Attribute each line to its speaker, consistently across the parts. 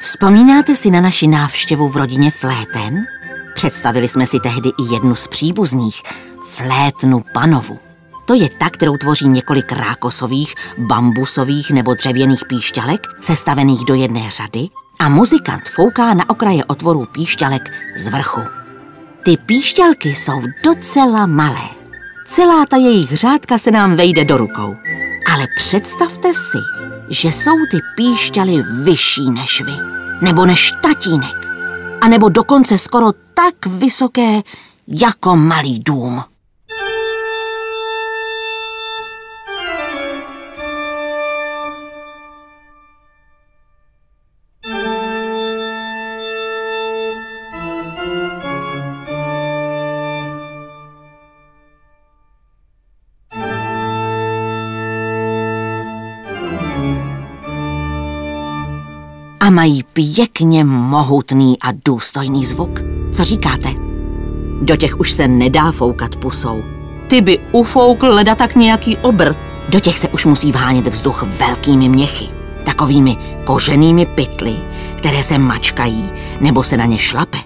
Speaker 1: Vzpomínáte si na naši návštěvu v rodině Fléten? Představili jsme si tehdy i jednu z příbuzných, Flétnu Panovu. To je ta, kterou tvoří několik rákosových, bambusových nebo dřevěných píšťalek, sestavených do jedné řady a muzikant fouká na okraje otvorů píšťalek z vrchu. Ty píšťalky jsou docela malé. Celá ta jejich řádka se nám vejde do rukou. Ale představte si, že jsou ty píšťaly vyšší než vy, nebo než tatínek, a nebo dokonce skoro tak vysoké jako malý dům. Mají pěkně mohutný a důstojný zvuk. Co říkáte? Do těch už se nedá foukat pusou. Ty by ufoukl leda tak nějaký obr. Do těch se už musí vhánět vzduch velkými měchy. Takovými koženými pytly, které se mačkají nebo se na ně šlape.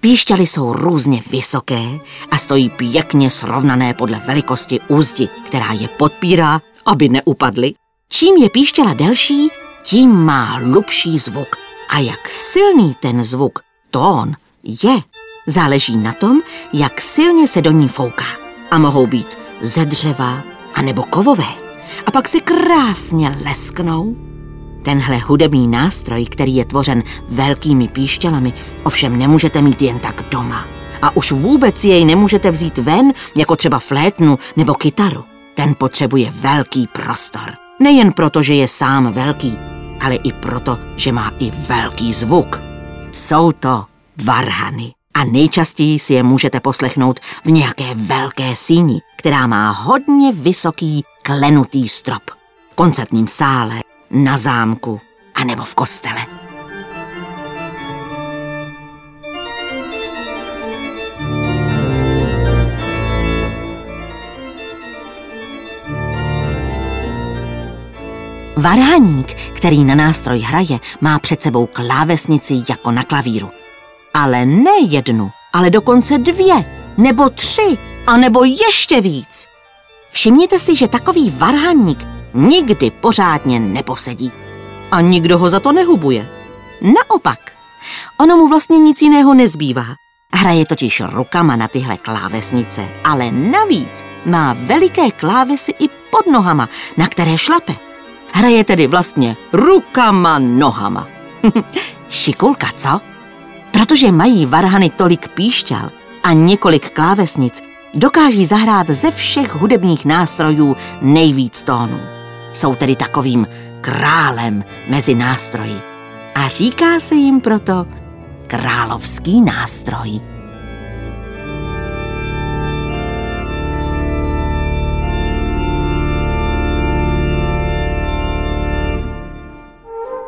Speaker 1: Píšťaly jsou různě vysoké a stojí pěkně srovnané podle velikosti úzdi, která je podpírá, aby neupadly. Čím je píšťala delší, tím má hlubší zvuk. A jak silný ten zvuk, tón, je, záleží na tom, jak silně se do ní fouká. A mohou být ze dřeva anebo kovové. A pak se krásně lesknou. Tenhle hudební nástroj, který je tvořen velkými píšťalami, ovšem nemůžete mít jen tak doma. A už vůbec jej nemůžete vzít ven, jako třeba flétnu nebo kytaru. Ten potřebuje velký prostor. Nejen proto, že je sám velký, ale i proto, že má i velký zvuk. Jsou to varhany a nejčastěji si je můžete poslechnout v nějaké velké síni, která má hodně vysoký klenutý strop. V koncertním sále, na zámku a nebo v kostele. Varhaník, který na nástroj hraje, má před sebou klávesnici jako na klavíru. Ale ne jednu, ale dokonce dvě, nebo tři, a nebo ještě víc. Všimněte si, že takový varhaník nikdy pořádně neposedí. A nikdo ho za to nehubuje. Naopak, ono mu vlastně nic jiného nezbývá. Hraje totiž rukama na tyhle klávesnice, ale navíc má veliké klávesy i pod nohama, na které šlape. Hraje tedy vlastně rukama, nohama. Šikulka, co? Protože mají varhany tolik píšťal a několik klávesnic, dokáží zahrát ze všech hudebních nástrojů nejvíc tónů. Jsou tedy takovým králem mezi nástroji. A říká se jim proto královský nástroj.